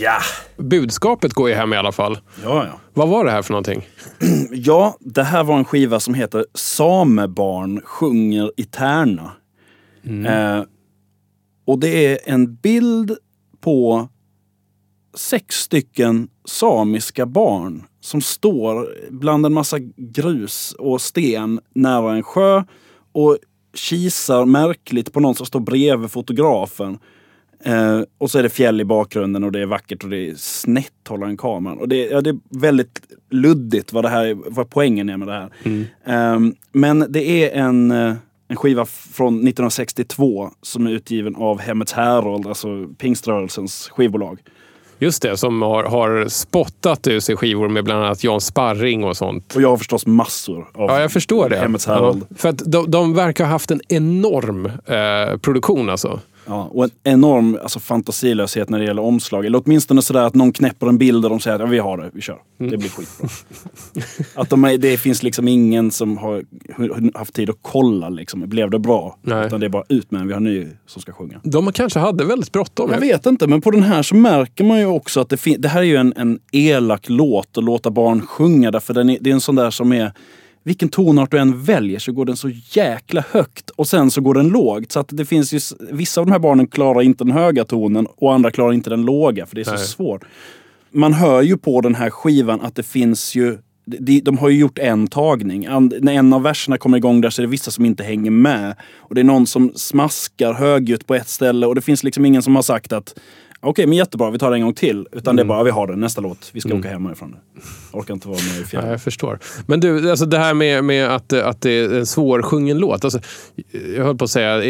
Ja! Budskapet går ju hem i alla fall. Ja, ja. Vad var det här för någonting? [CLEARS THROAT] Ja, det här var en skiva som heter Samebarn sjunger i Tärna. Eh, och det är en bild på sex stycken samiska barn som står bland en massa grus och sten nära en sjö och kisar märkligt på någon som står bredvid fotografen. Eh, och så är det fjäll i bakgrunden och det är vackert och det är snett håller en kameran. Och det, ja, det är väldigt luddigt vad, det här, vad poängen är med det här. Eh, men det är en, eh, en skiva från 1962 som är utgiven av Hemmets Härold, alltså pingströrelsens skivbolag. Just det, som har, har spottat ur sig skivor med bland annat Jan Sparring och sånt. Och jag har förstås massor av Ja, jag förstår det. Hemmets Härold. Ja, för att de, de verkar ha haft en enorm eh, produktion alltså. Ja, och en enorm alltså, fantasilöshet när det gäller omslag. Eller åtminstone sådär att någon knäpper en bild och de säger att ja, vi har det, vi kör. Det blir skitbra. att de är, det finns liksom ingen som har haft tid att kolla. Liksom. Blev det bra? Nej. Utan det är bara ut med en, vi har en ny som ska sjunga. De kanske hade väldigt bråttom. Jag vet inte, men på den här så märker man ju också att det, det här är ju en, en elak låt att låta barn sjunga. Därför den är, det är en sån där som är vilken tonart du än väljer så går den så jäkla högt och sen så går den lågt. Så att det finns ju, vissa av de här barnen klarar inte den höga tonen och andra klarar inte den låga för det är så Nej. svårt. Man hör ju på den här skivan att det finns ju de, de har ju gjort en tagning. And, när en av verserna kommer igång där så är det vissa som inte hänger med. Och det är någon som smaskar högljutt på ett ställe och det finns liksom ingen som har sagt att Okej, men jättebra, vi tar det en gång till. Utan det är bara, vi har den, nästa låt. Vi ska åka hem härifrån. Orkar inte vara med i Ja, fjällen. jag förstår. Men du, alltså det här med, med att, att det är en svårsjungen låt. Alltså, jag höll på att säga,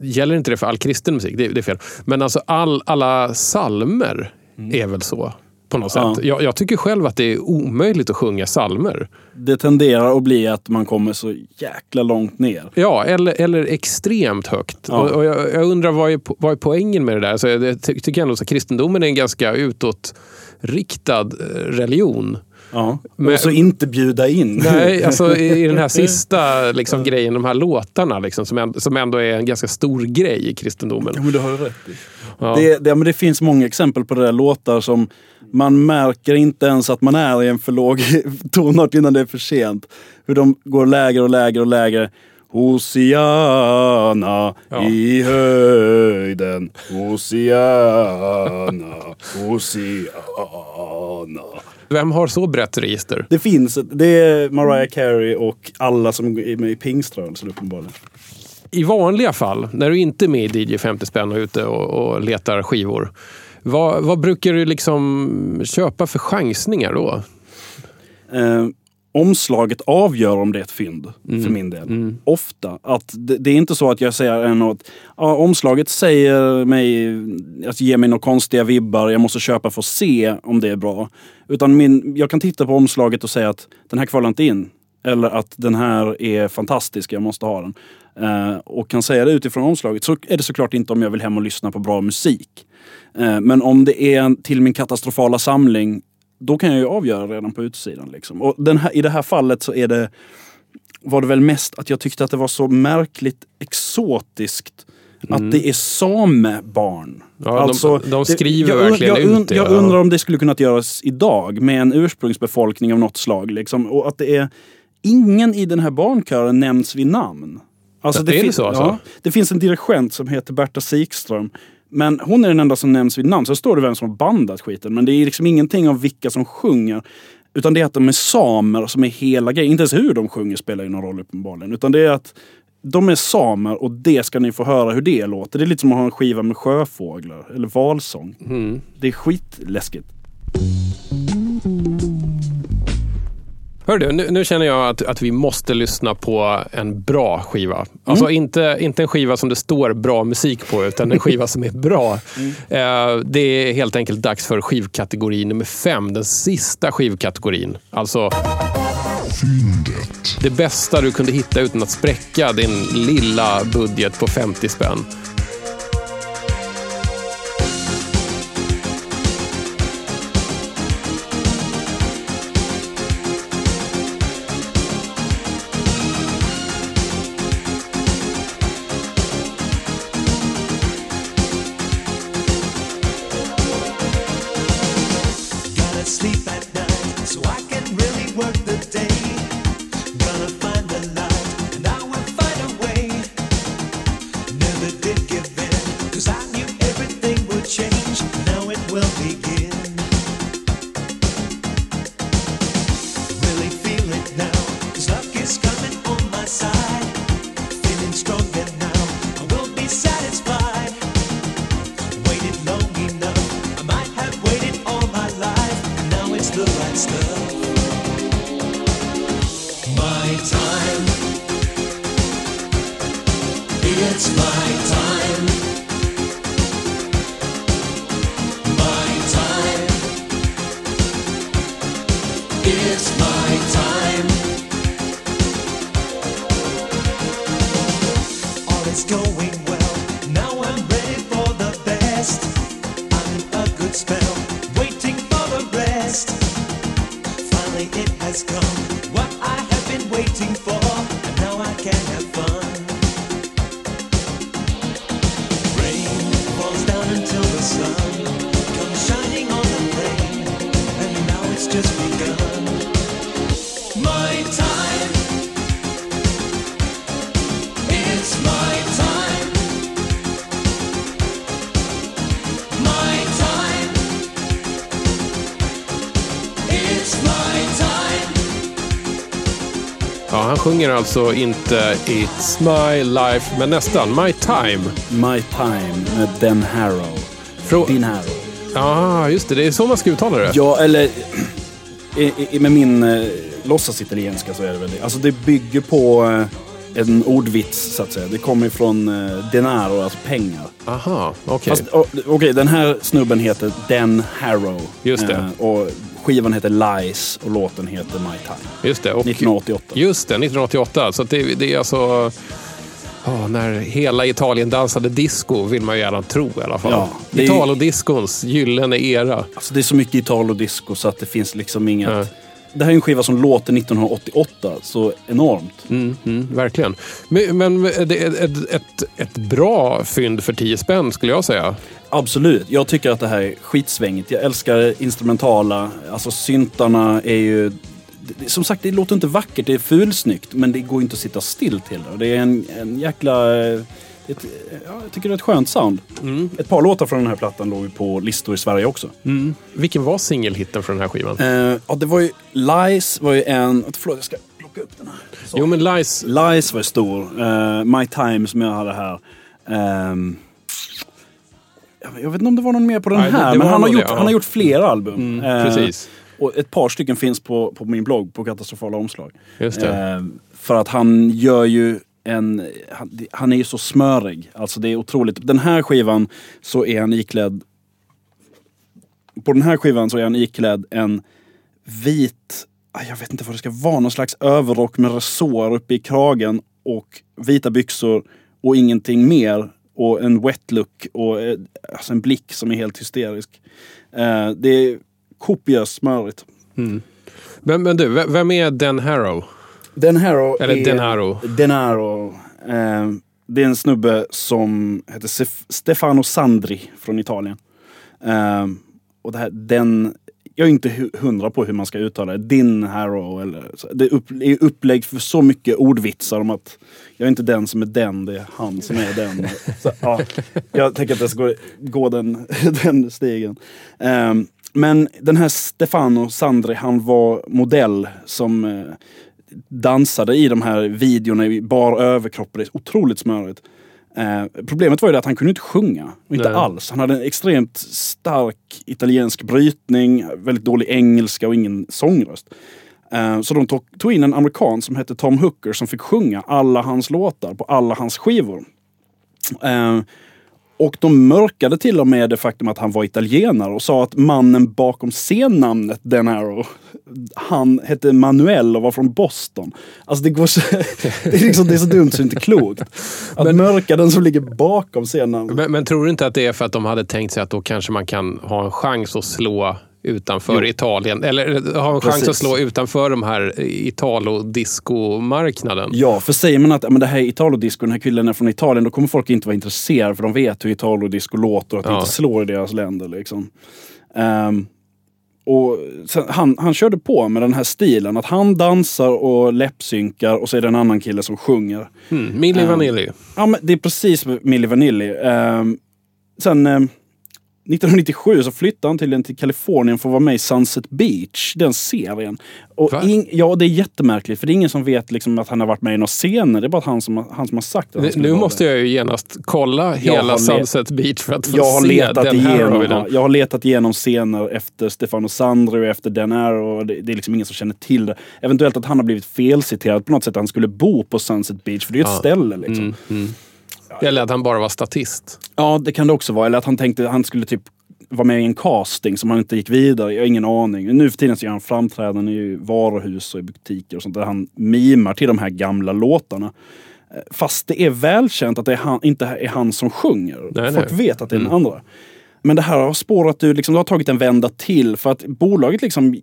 gäller inte det för all kristen musik? Det, det är fel. Men alltså all, alla salmer är väl så? På något Ja. sätt. Jag, jag tycker själv att det är omöjligt att sjunga salmer. Det tenderar att bli att man kommer så jäkla långt ner. Ja, eller, eller extremt högt. Ja. Och, och jag, jag undrar vad är, vad är poängen med det där? Så jag, jag ty- tycker ändå att kristendomen är en ganska utåtriktad eh, religion. Ja. Men- och så inte bjuda in. Nej, alltså i, i den här [LAUGHS] sista liksom, grejen, de här låtarna liksom, som, ändå, som ändå är en ganska stor grej i kristendomen. Ja, men det har du rätt i. Ja. Det, det, men det finns många exempel på det där låtar som man märker inte ens att man är i en för låg [LAUGHS] tonart innan det är för sent. Hur de går lägre och lägre och lägre. Hosianna Ja. i höjden. Hosianna, Hosianna. Vem har så brett register? Det finns, det är Mariah Carey och alla som är med i pingströrelsen uppenbarligen. I vanliga fall, när du inte är med i DJ 50 spänn och ute och, och letar skivor. Vad, vad brukar du liksom köpa för chansningar då? Eh, omslaget avgör om det är ett fynd, för min del. Ofta. Att det, det är inte så att jag säger än att ja, omslaget säger mig, att ge mig några konstiga vibbar, jag måste köpa för att se om det är bra. Utan min, jag kan titta på omslaget och säga att den här kvalar inte in. Eller att den här är fantastisk, jag måste ha den. Eh, och kan säga det utifrån omslaget. Så är det såklart inte om jag vill hem och lyssna på bra musik. Eh, men om det är en- till min katastrofala samling då kan jag ju avgöra redan på utsidan. Liksom. Och här, I det här fallet så är det, var det väl mest att jag tyckte att det var så märkligt exotiskt att det är samebarn. Ja, de- de skriver jag, verkligen jag, ut und- det, Jag ja. undrar om det skulle kunnat göras idag med en ursprungsbefolkning av något slag. Liksom. Och att det är ingen i den här barnkören nämns vid namn. Alltså, är det fin- så alltså? Ja, det finns en dirigent som heter Berta Sikström. Men hon är den enda som nämns vid namn. Så står det vem som har bandat skiten. Men det är liksom ingenting av vilka som sjunger. Utan det är att de är samer som är hela grejen. Inte ens hur de sjunger spelar ju någon roll uppenbarligen. Utan det är att de är samer och det ska ni få höra hur det låter. Det är lite som att ha en skiva med sjöfåglar eller valsång. Mm. Det är skitläskigt. Hör du, nu, nu känner jag att, att vi måste lyssna på en bra skiva. Alltså inte, inte en skiva som det står bra musik på, utan en skiva som är bra. [LAUGHS] Eh, det är helt enkelt dags för skivkategori nummer fem, den sista skivkategorin. Alltså Fyndet. det bästa du kunde hitta utan att spräcka din lilla budget på 50 spänn. Han sjunger alltså inte It's My Life, men nästan My Time. My Time med Den Harrow. Frå- Din Harrow. Ja, just det. Det är så man ska uttala det. Ja, eller [CLEARS THROAT] i, i, med min eh, låtsasitalienska så är det väl det. Alltså det bygger på eh, en ordvits så att säga. Det kommer från eh, denaro, alltså pengar. Aha, okej. Fast o- okej, den här snubben heter Den Harrow. Just det. Eh, och skivan heter Lies och låten heter My Time. Just det. Och, 1988. Just det, 1988. Så det, det är alltså... ja, när hela Italien dansade disco vill man ju gärna tro i alla fall. Ja, det Italodiscons gyllene era. Alltså det är så mycket Italo-disco så att det finns liksom inget... Ja. Det här är en skiva som låter 1988 så enormt. Mm, mm, verkligen. Men, men det är ett, ett, ett bra fynd för 10 spänn skulle jag säga. Absolut. Jag tycker att det här är skitsvängigt. Jag älskar instrumentala. Alltså syntarna är ju... Som sagt, det låter inte vackert. Det är fulsnyggt. Men det går inte att sitta still till det. Det är en, en jäkla... eh, Ett, ja, jag tycker det är ett skönt sound. Ett par låtar från den här plattan låg ju på listor i Sverige också. Vilken var singelhitten för den här skivan? Eh, ja, det var ju... Lies var ju en... Förlåt, jag ska plocka upp den här. Så. Jo, men Lies... Lies var stor. Eh, My Time som jag hade här. Ehm, jag- vet inte om det var någon mer på den Nej, det- här, det men var han har, gjort, det, ja. han har gjort flera album. Mm, Eh, precis. Och ett par stycken finns på, på min blogg på katastrofala omslag. Just det. Eh, för att han gör ju en... Han, han är ju så smörig. Alltså det är otroligt. Den här skivan så är han iklädd... På den här skivan så är han iklädd en vit... Ah, jag vet inte vad det ska vara. Någon slags överrock med resår uppe i kragen och vita byxor och ingenting mer. Och en wet look och eh, alltså en blick som är helt hysterisk. Eh, det är kopiöst smörigt. Mm. Men, men du, vem är Den Harrow? Den Harrow Eller är... Denaro. Denaro. Eh, det är en snubbe som heter Stefano Sandri från Italien. Eh, och det här, den... Jag är inte hu- hundra på hur man ska uttala det. Din. Eller, så. det är upp, är upplägg för så mycket ordvitsar om att jag är inte den som är den, det är han som är den. [LAUGHS] Så, ja, jag tänker att jag ska gå, gå den, [LAUGHS] den stigen. Eh, men den här Stefano Sandri, han var modell som eh, dansade i de här videorna i bar överkropp. Det är otroligt smörigt. Eh, problemet var ju att han kunde inte sjunga. Inte Nej. alls. Han hade en extremt stark italiensk brytning, väldigt dålig engelska och ingen sångröst. Eh, så de tog, tog in en amerikan som hette Tom Hooker som fick sjunga alla hans låtar på alla hans skivor. Eh, och de mörkade till och med det faktum att han var italienare och sa att mannen bakom scennamnet Den Arrow, han hette Manuel och var från Boston. Alltså det går så, [LAUGHS] det är, liksom, det är så dumt så det är inte klokt. Att mörka den som ligger bakom scennamnet. Men, men tror du inte att det är för att de hade tänkt sig att då kanske man kan ha en chans att slå utanför Jo. Italien? Eller ha en chans att slå utanför de här Italo-disco-marknaden? Ja, för säger man att men det här är Italodisco, den här killen är från Italien, då kommer folk inte vara intresserade för de vet hur Italodisco låter och att det Ja. inte slår i deras länder. Liksom. Ehm, och han, han körde på med den här stilen, att han dansar och läppsynkar och så är det en annan kille som sjunger. Mm, Milli Ja. Vanilli. Ja, men det är precis Milli Vanilli. Ehm, sen ehm, 1997 så flyttade han till, till Kalifornien för att vara med i Sunset Beach, den serien. Och in, ja, det är jättemärkligt för det är ingen som vet liksom, att han har varit med i några scener. Det är bara han som, han som har sagt att han Nu, måste det. jag ju genast kolla hela Sunset Beach för att få Jag har, se letat den här igenom, Robin. ja, jag har letat igenom scener efter Stefano Sandri och efter Den Arrow. och Det, det är liksom ingen som känner till det. Eventuellt att han har blivit felciterad på något sätt. att Han skulle bo på Sunset Beach, för det är ju ett Ja. ställe. Liksom. Mm, mm. Eller att han bara var statist. Ja, det kan det också vara. Eller att han tänkte att han skulle typ vara med i en casting som han inte gick vidare. Jag har ingen aning. Nu för tiden så gör han framträdanden i varuhus och i butiker och sånt där han mimar till de här gamla låtarna. Eh, Fast det är välkänt att det är han, inte är han som sjunger. Nej, Folk nej. vet att det är den Mm. andra. Men det här har spårat ur, liksom, det har tagit en vända till för att bolaget liksom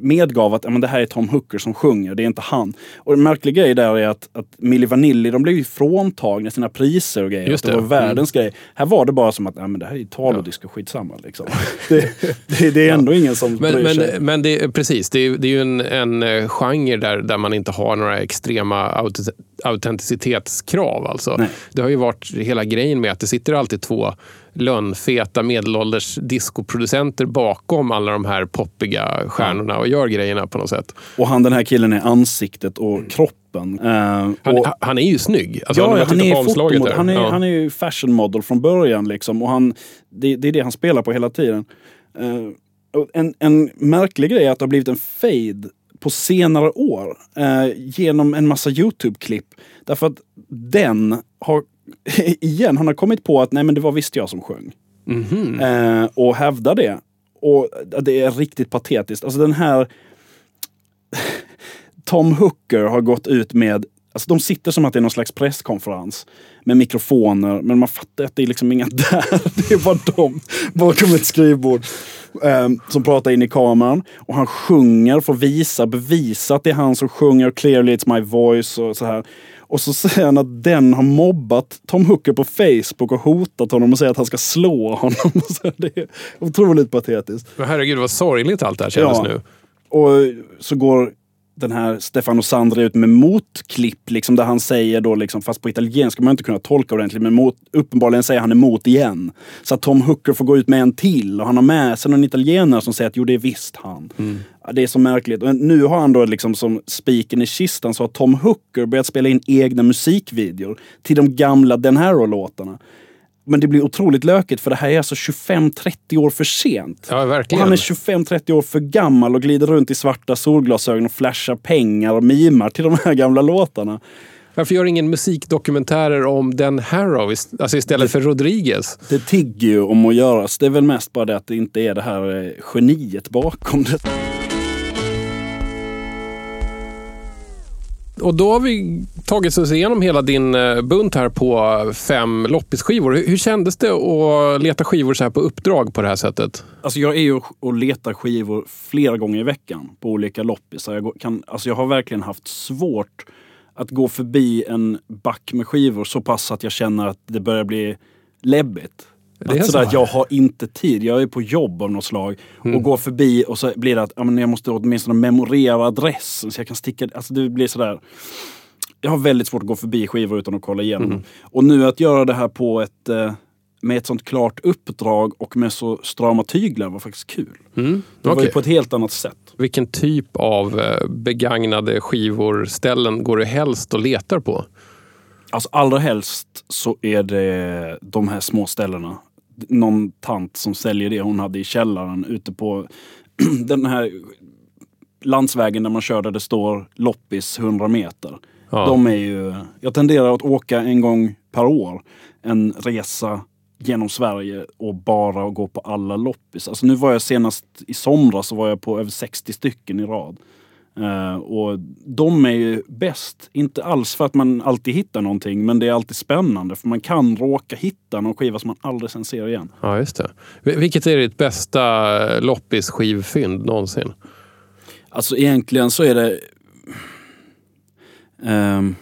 medgav att ja, men det här är Tom Hooker som sjunger, det är inte han. Och en märklig grej där är att, att Milli Vanilli, de blev ju fråntagna sina priser och grejer. Just det det. var världens grej. Här var det bara som att ja, men det här är Italodisco, skitsamma. Liksom. [LAUGHS] det, det, det är ändå ingen som Men, bryr sig. men, men det, är- precis, det är, det är ju en, en eh, genre där, där man inte har några extrema autent- autenticitetskrav. Alltså. Nej. Det har ju varit hela grejen med att det sitter alltid två lönnfeta medelålders discoproducenter bakom alla de här poppiga stjärnorna och gör grejerna på något sätt. Och han den här killen är ansiktet och kroppen. Eh, Han, och, han är ju snygg. Alltså, ja, han är, där. han, är, Ja. han är ju fashion model från början. Liksom, och han, det, det är det han spelar på hela tiden. Eh, en, en märklig grej är att det har blivit en fade på senare år eh, genom en massa Youtube-klipp. Därför att den har, [LAUGHS] igen, han har kommit på att nej men det var visst jag som sjöng. Mhm. Eh, och hävdar det. Och det är riktigt patetiskt. Alltså den här [LAUGHS] Tom Hooker har gått ut med Alltså de sitter som att det är någon slags presskonferens med mikrofoner, men man fattar att det är liksom inga [LAUGHS] där. Det är bara de bakom ett skrivbord eh, som pratar in i kameran. Och han sjunger för att visa, bevisa att det är han som sjunger Clearly It's My Voice och så här. Och så säger han att den har mobbat Tom Hooker på Facebook och hotat honom och säger att han ska slå honom. [LAUGHS] Det är otroligt patetiskt. Men herregud vad sorgligt allt det här kändes Ja. nu. Och så går den här Stefano Sandri ut med motklipp, liksom, där han säger då, liksom, fast på italienska man inte kunna tolka ordentligt, men mot, uppenbarligen säger han emot igen. Så att Tom Hooker får gå ut med en till och han har med sig någon italienare som säger att jo, det är visst han. Ja, det är så märkligt. Men nu har han då liksom som spiken i kistan så har Tom Hooker börjat spela in egna musikvideor till de gamla Den Harrow-låtarna. Men det blir otroligt lökigt för det här är alltså 25-30 år för sent. Ja, Och verkligen. han är 25-30 år för gammal och glider runt i svarta solglasögon och flashar pengar och mimar till de här gamla låtarna. Varför gör ingen musikdokumentärer om den Harrow alltså istället för Rodriguez? Det tigger ju om att göras. Det är väl mest bara det att det inte är det här eh, geniet bakom det. Och då har vi tagit oss igenom hela din eh, bunt här på eh, fem loppisskivor. Hur, hur kändes det att leta skivor så här på uppdrag på det här sättet? Alltså jag är ju och letar skivor flera gånger i veckan på olika loppisar. Jag, kan, alltså jag har verkligen haft svårt att gå förbi en back med skivor så pass att jag känner att det börjar bli läbbigt. Det är Att sådär, så? att jag har inte tid. Jag är på jobb av något slag Mm. och går förbi och så blir det att ja, men jag måste åtminstone memorera adressen så jag kan sticka. Alltså det blir sådär. Jag har väldigt svårt att gå förbi skivor utan att kolla igenom Mm. Och nu att göra det här på ett, eh, med ett sånt klart uppdrag och med så strama tyglar var faktiskt kul. Mm. Det var Okej. ju på ett helt annat sätt. Vilken typ av eh, begagnade skivor, ställen går du helst och letar på? Alltså allra helst så är det de här små ställena. Någon tant som säljer det hon hade i källaren ute på [CLEARS THROAT] den här landsvägen där man kör där det står loppis 100 meter. Ja. De är ju, jag tenderar att åka en gång per år en resa genom Sverige och bara gå på alla loppis. Alltså nu var jag senast i somras så var jag på över 60 stycken i rad. Eh, och de är ju bäst, inte alls för att man alltid hittar någonting, men det är alltid spännande för man kan råka hitta någon skiva som man aldrig sen ser igen. Ja, just det. Vil- Vilket är ditt bästa loppis-skivfynd någonsin? Alltså egentligen så är det... ehm,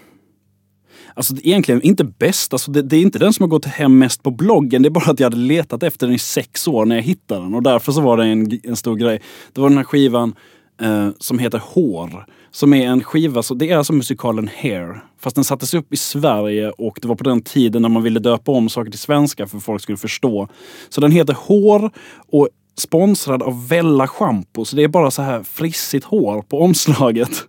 alltså egentligen inte bäst. Alltså det, det är inte den som har gått hem mest på bloggen. Det är bara att jag hade letat efter den i sex år när jag hittade den. Och därför så var det en, en stor grej. Det var den här skivan eh, som heter Hår. Som är en skiva, så det är alltså musikalen Hair. Fast den sattes upp i Sverige och det var på den tiden när man ville döpa om saker till svenska för att folk skulle förstå. Så den heter Hår och sponsrad av Vella Shampoo. Så det är bara så här frissigt hår på omslaget.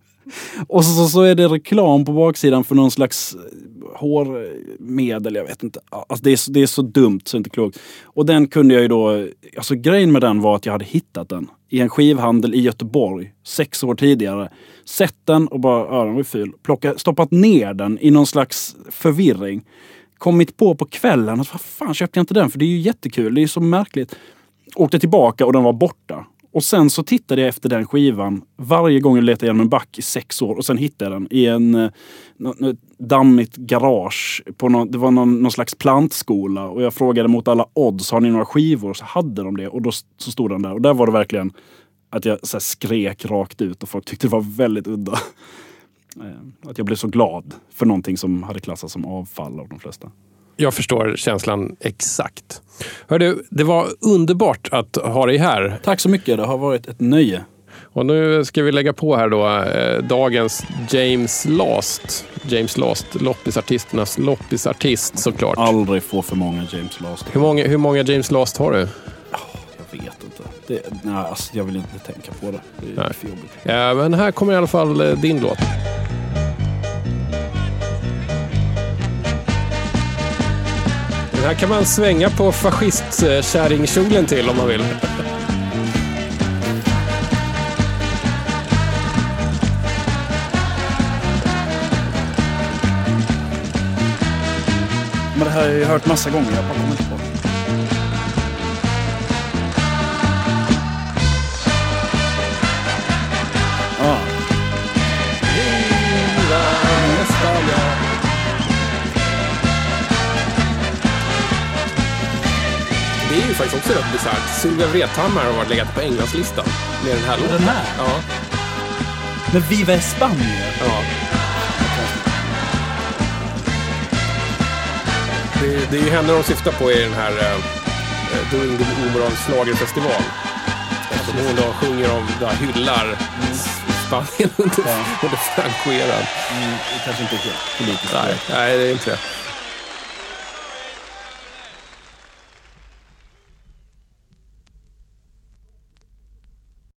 Och så, så är det reklam på baksidan för någon slags eh, hårmedel, jag vet inte. Alltså det, är, så- det är så dumt så det är inte klokt. Och den kunde jag ju då, alltså grejen med den var att jag hade hittat den i en skivhandel i Göteborg sex år tidigare. Sett den och bara, ja den var ju ful. Plockat, stoppat ner den i någon slags förvirring. Kommit på på kvällen att vad fan köpte jag inte den? För det är ju jättekul, det är ju så märkligt. Åkte tillbaka och den var borta. Och sen så tittade jag efter den skivan varje gång jag letade igenom en back i sex år. Och sen hittade jag den i en eh, dammigt garage. På någon, det var någon, någon slags plantskola. Och jag frågade mot alla odds, har ni några skivor? Så hade de det. Och då så stod den där. Och där var det verkligen att jag så här skrek rakt ut och folk tyckte det var väldigt udda. [LAUGHS] Eh, att jag blev så glad för någonting som hade klassats som avfall av de flesta. Jag förstår känslan exakt. Hörru, det var underbart att ha dig här. Tack så mycket, det har varit ett nöje. Och nu ska vi lägga på här då eh, dagens James Last. James Last, loppisartisternas loppisartist såklart. Aldrig få för många James Last. Hur, många, hur många James Last har du? Jag vet inte. Det, nej, alltså, jag vill inte tänka på det. Det är Nej. för jobbigt. Ja, men här kommer i alla fall eh, din låt. Här kan man svänga på fascistkärringkjolen till om man vill. Men det här har jag ju hört massa gånger. Jag bara kommer inte på faktiskt också rätt bisarrt. Sylvia Vrethammar har varit legat på Englandslistan med den här låten. Den här? Ja. Men Viva i Spanien. ja. Det, det är ju henne de syftar på i den här uh, Doing the Omoral schlagerfestival. Eftersom hon då sjunger om, då hyllar Spanien under, [LAUGHS] Ja. under Franco-eran. Mm, kanske inte är helt politiskt Nej, nej, det är inte det.